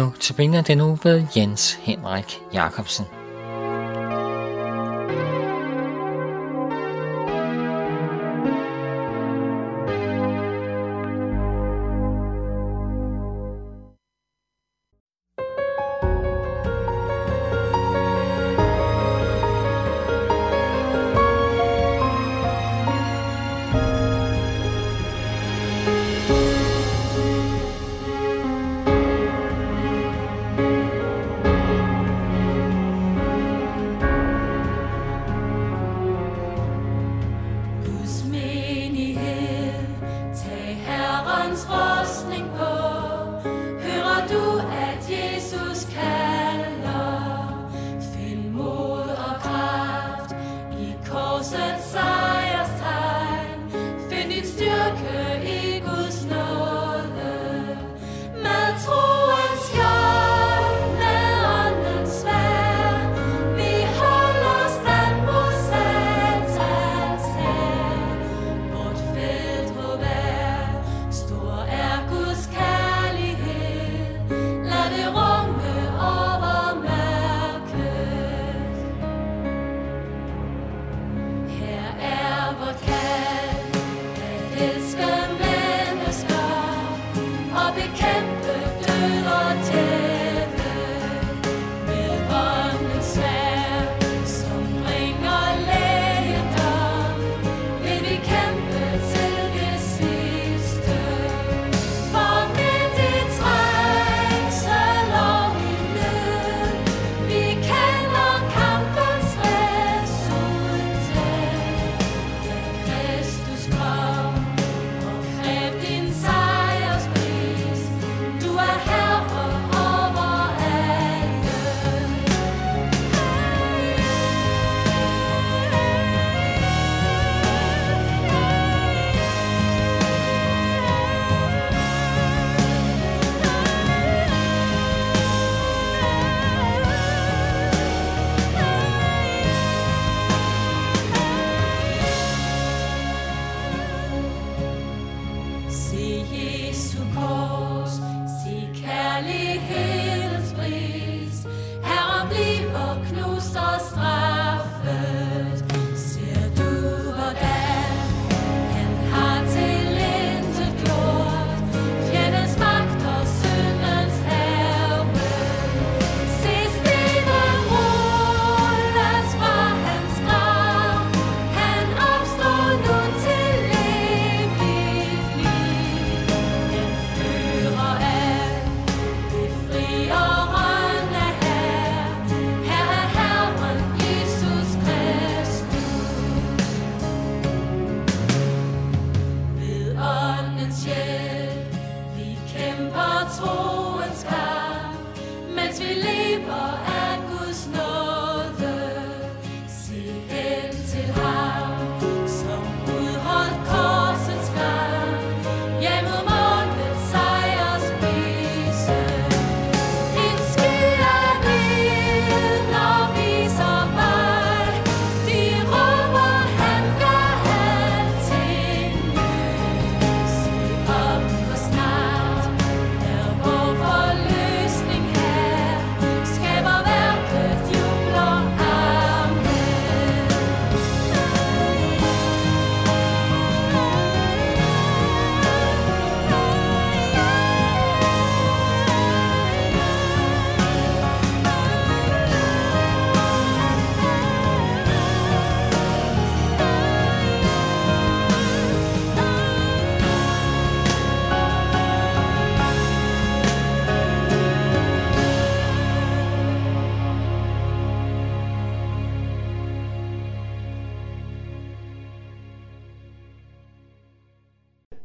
Nu tilbringer den nu ved Jens Henrik Jacobsen.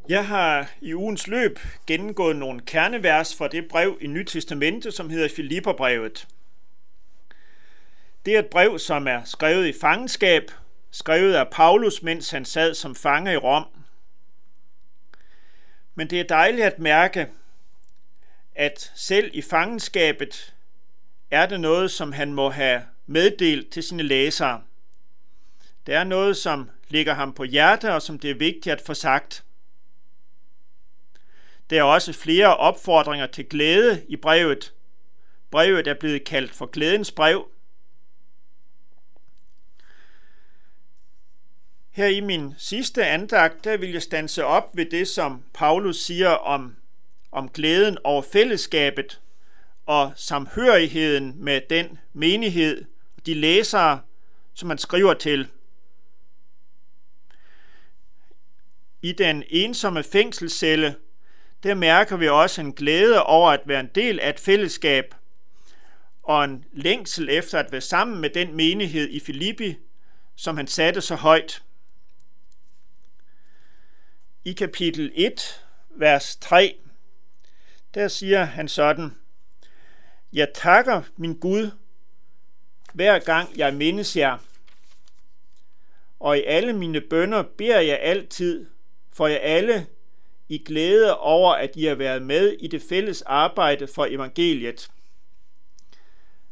Jeg har i ugens løb gennemgået nogle kernevers fra det brev i Nyt Testamente, som hedder Filipperbrevet. Det er et brev, som er skrevet i fangenskab, skrevet af Paulus, mens han sad som fange i Rom. Men det er dejligt at mærke, at selv i fangenskabet er det noget, som han må have meddelt til sine læsere. Det er noget, som ligger ham på hjerte, og som det er vigtigt at få sagt. Der er også flere opfordringer til glæde i brevet, brevet er blevet kaldt for glædens brev. Her i min sidste andagt, der vil jeg stanse op ved det, som Paulus siger om, om glæden over fællesskabet og samhørigheden med den menighed, de læsere, som man skriver til. I den ensomme fængselscelle, der mærker vi også en glæde over at være en del af et fællesskab, og en længsel efter at være sammen med den menighed i Filippi, som han satte så højt. I kapitel 1, vers 3, der siger han sådan, Jeg takker min Gud, hver gang jeg mindes jer, og i alle mine bønder beder jeg altid for jer alle i glæde over, at I har været med i det fælles arbejde for evangeliet.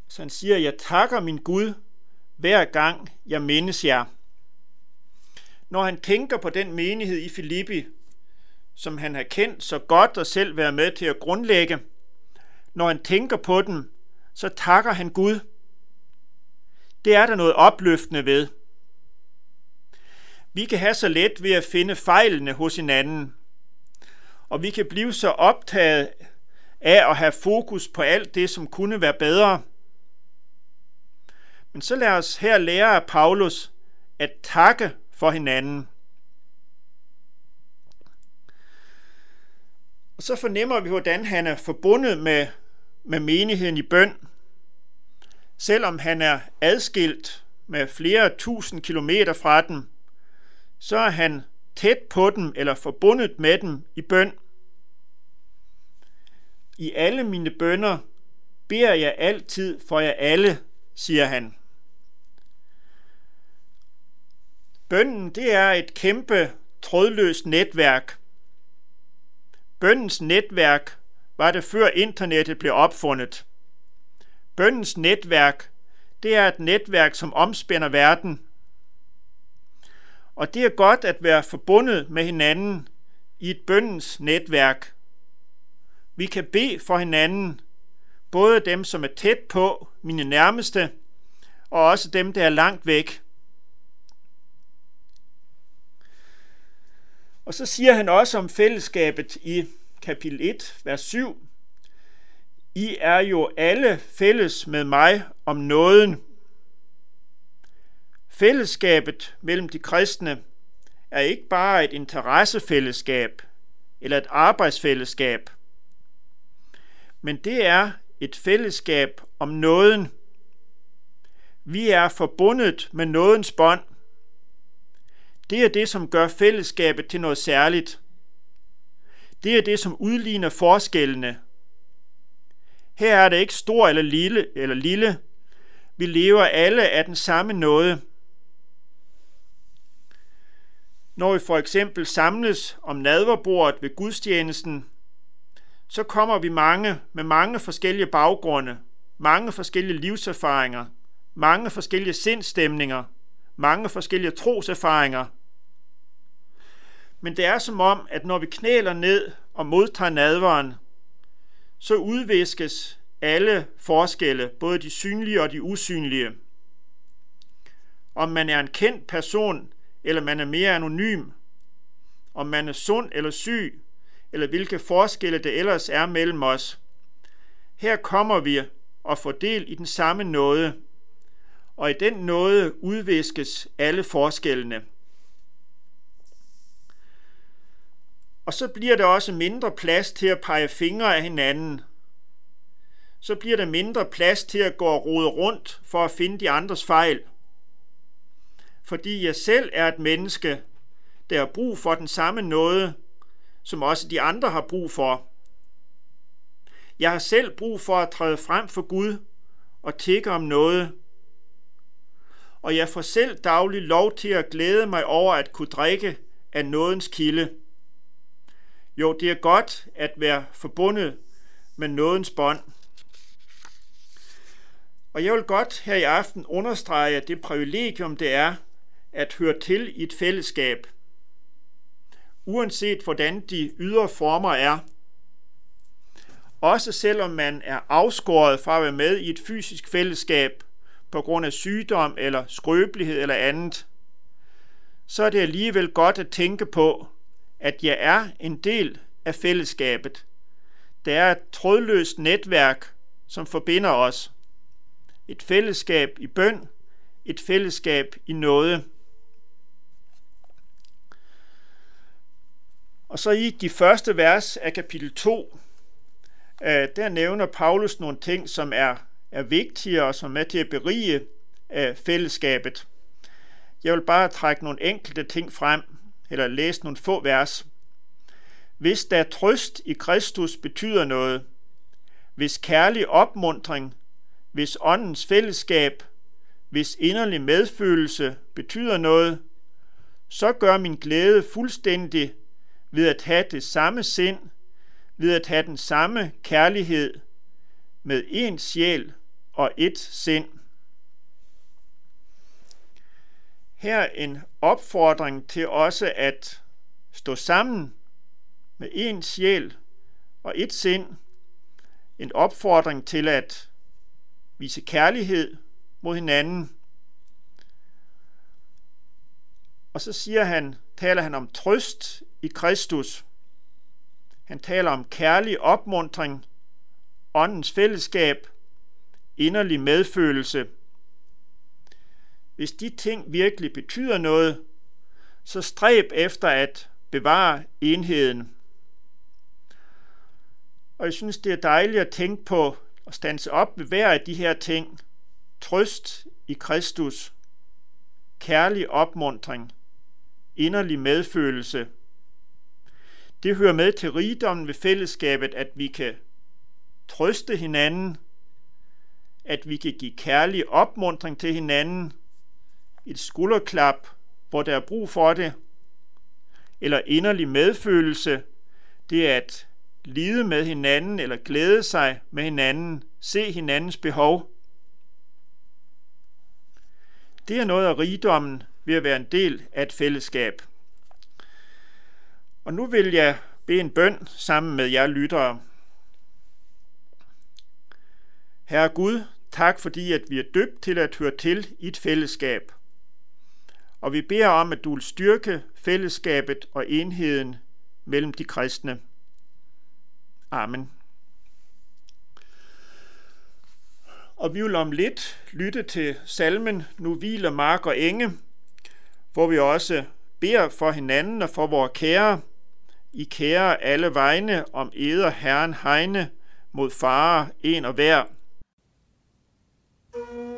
Så han siger, jeg takker min Gud, hver gang jeg mindes jer. Når han tænker på den menighed i Filippi, som han har kendt så godt og selv været med til at grundlægge, når han tænker på dem, så takker han Gud. Det er der noget opløftende ved. Vi kan have så let ved at finde fejlene hos hinanden, og vi kan blive så optaget af at have fokus på alt det, som kunne være bedre. Men så lad os her lære af Paulus at takke for hinanden. Og så fornemmer vi, hvordan han er forbundet med, med menigheden i bøn. Selvom han er adskilt med flere tusind kilometer fra dem, så er han tæt på dem eller forbundet med dem i bøn. I alle mine bønder beder jeg altid for jer alle, siger han. Bønnen det er et kæmpe trådløst netværk. Bønnens netværk var det før internettet blev opfundet. Bønnens netværk det er et netværk, som omspænder verden. Og det er godt at være forbundet med hinanden i et bøndens netværk. Vi kan bede for hinanden, både dem, som er tæt på, mine nærmeste, og også dem, der er langt væk. Og så siger han også om fællesskabet i kapitel 1, vers 7. I er jo alle fælles med mig om nåden. Fællesskabet mellem de kristne er ikke bare et interessefællesskab eller et arbejdsfællesskab, men det er et fællesskab om nåden. Vi er forbundet med nådens bånd. Det er det, som gør fællesskabet til noget særligt. Det er det, som udligner forskellene. Her er det ikke stor eller lille, eller lille. Vi lever alle af den samme nåde. Når vi for eksempel samles om nadverbordet ved gudstjenesten, så kommer vi mange med mange forskellige baggrunde, mange forskellige livserfaringer, mange forskellige sindstemninger, mange forskellige troserfaringer. Men det er som om, at når vi knæler ned og modtager nadveren, så udviskes alle forskelle, både de synlige og de usynlige. Om man er en kendt person, eller man er mere anonym, om man er sund eller syg, eller hvilke forskelle det ellers er mellem os. Her kommer vi og får del i den samme nåde, og i den nåde udviskes alle forskellene. Og så bliver der også mindre plads til at pege fingre af hinanden. Så bliver der mindre plads til at gå og rode rundt for at finde de andres fejl – fordi jeg selv er et menneske, der har brug for den samme noget, som også de andre har brug for. Jeg har selv brug for at træde frem for Gud og tikke om noget. Og jeg får selv daglig lov til at glæde mig over at kunne drikke af nådens kilde. Jo, det er godt at være forbundet med nådens bånd. Og jeg vil godt her i aften understrege det privilegium, det er at høre til i et fællesskab, uanset hvordan de ydre former er. også selvom man er afskåret fra at være med i et fysisk fællesskab på grund af sygdom eller skrøbelighed eller andet, så er det alligevel godt at tænke på, at jeg er en del af fællesskabet. Det er et trådløst netværk, som forbinder os. Et fællesskab i bøn, et fællesskab i noget. Og så i de første vers af kapitel 2, øh, der nævner Paulus nogle ting, som er, er vigtige og som er med til at berige øh, fællesskabet. Jeg vil bare trække nogle enkelte ting frem, eller læse nogle få vers. Hvis der trøst i Kristus betyder noget, hvis kærlig opmundring, hvis åndens fællesskab, hvis inderlig medfølelse betyder noget, så gør min glæde fuldstændig ved at have det samme sind, ved at have den samme kærlighed med én sjæl og ét sind. Her en opfordring til også at stå sammen med én sjæl og ét sind. En opfordring til at vise kærlighed mod hinanden. Og så siger han, taler han om trøst i Kristus. Han taler om kærlig opmundring, åndens fællesskab, inderlig medfølelse. Hvis de ting virkelig betyder noget, så stræb efter at bevare enheden. Og jeg synes, det er dejligt at tænke på at stanse op ved hver af de her ting. Trøst i Kristus, kærlig opmundring, inderlig medfølelse. Det hører med til rigdommen ved fællesskabet, at vi kan trøste hinanden, at vi kan give kærlig opmundring til hinanden, et skulderklap, hvor der er brug for det, eller inderlig medfølelse, det er at lide med hinanden eller glæde sig med hinanden, se hinandens behov. Det er noget af rigdommen ved at være en del af et fællesskab. Og nu vil jeg bede en bøn sammen med jer lyttere. Herre Gud, tak fordi at vi er døbt til at høre til i et fællesskab. Og vi beder om, at du vil styrke fællesskabet og enheden mellem de kristne. Amen. Og vi vil om lidt lytte til salmen Nu hviler mark og enge, hvor vi også beder for hinanden og for vores kære. I kære alle vegne om eder Herren hegne mod fare en og hver. thank you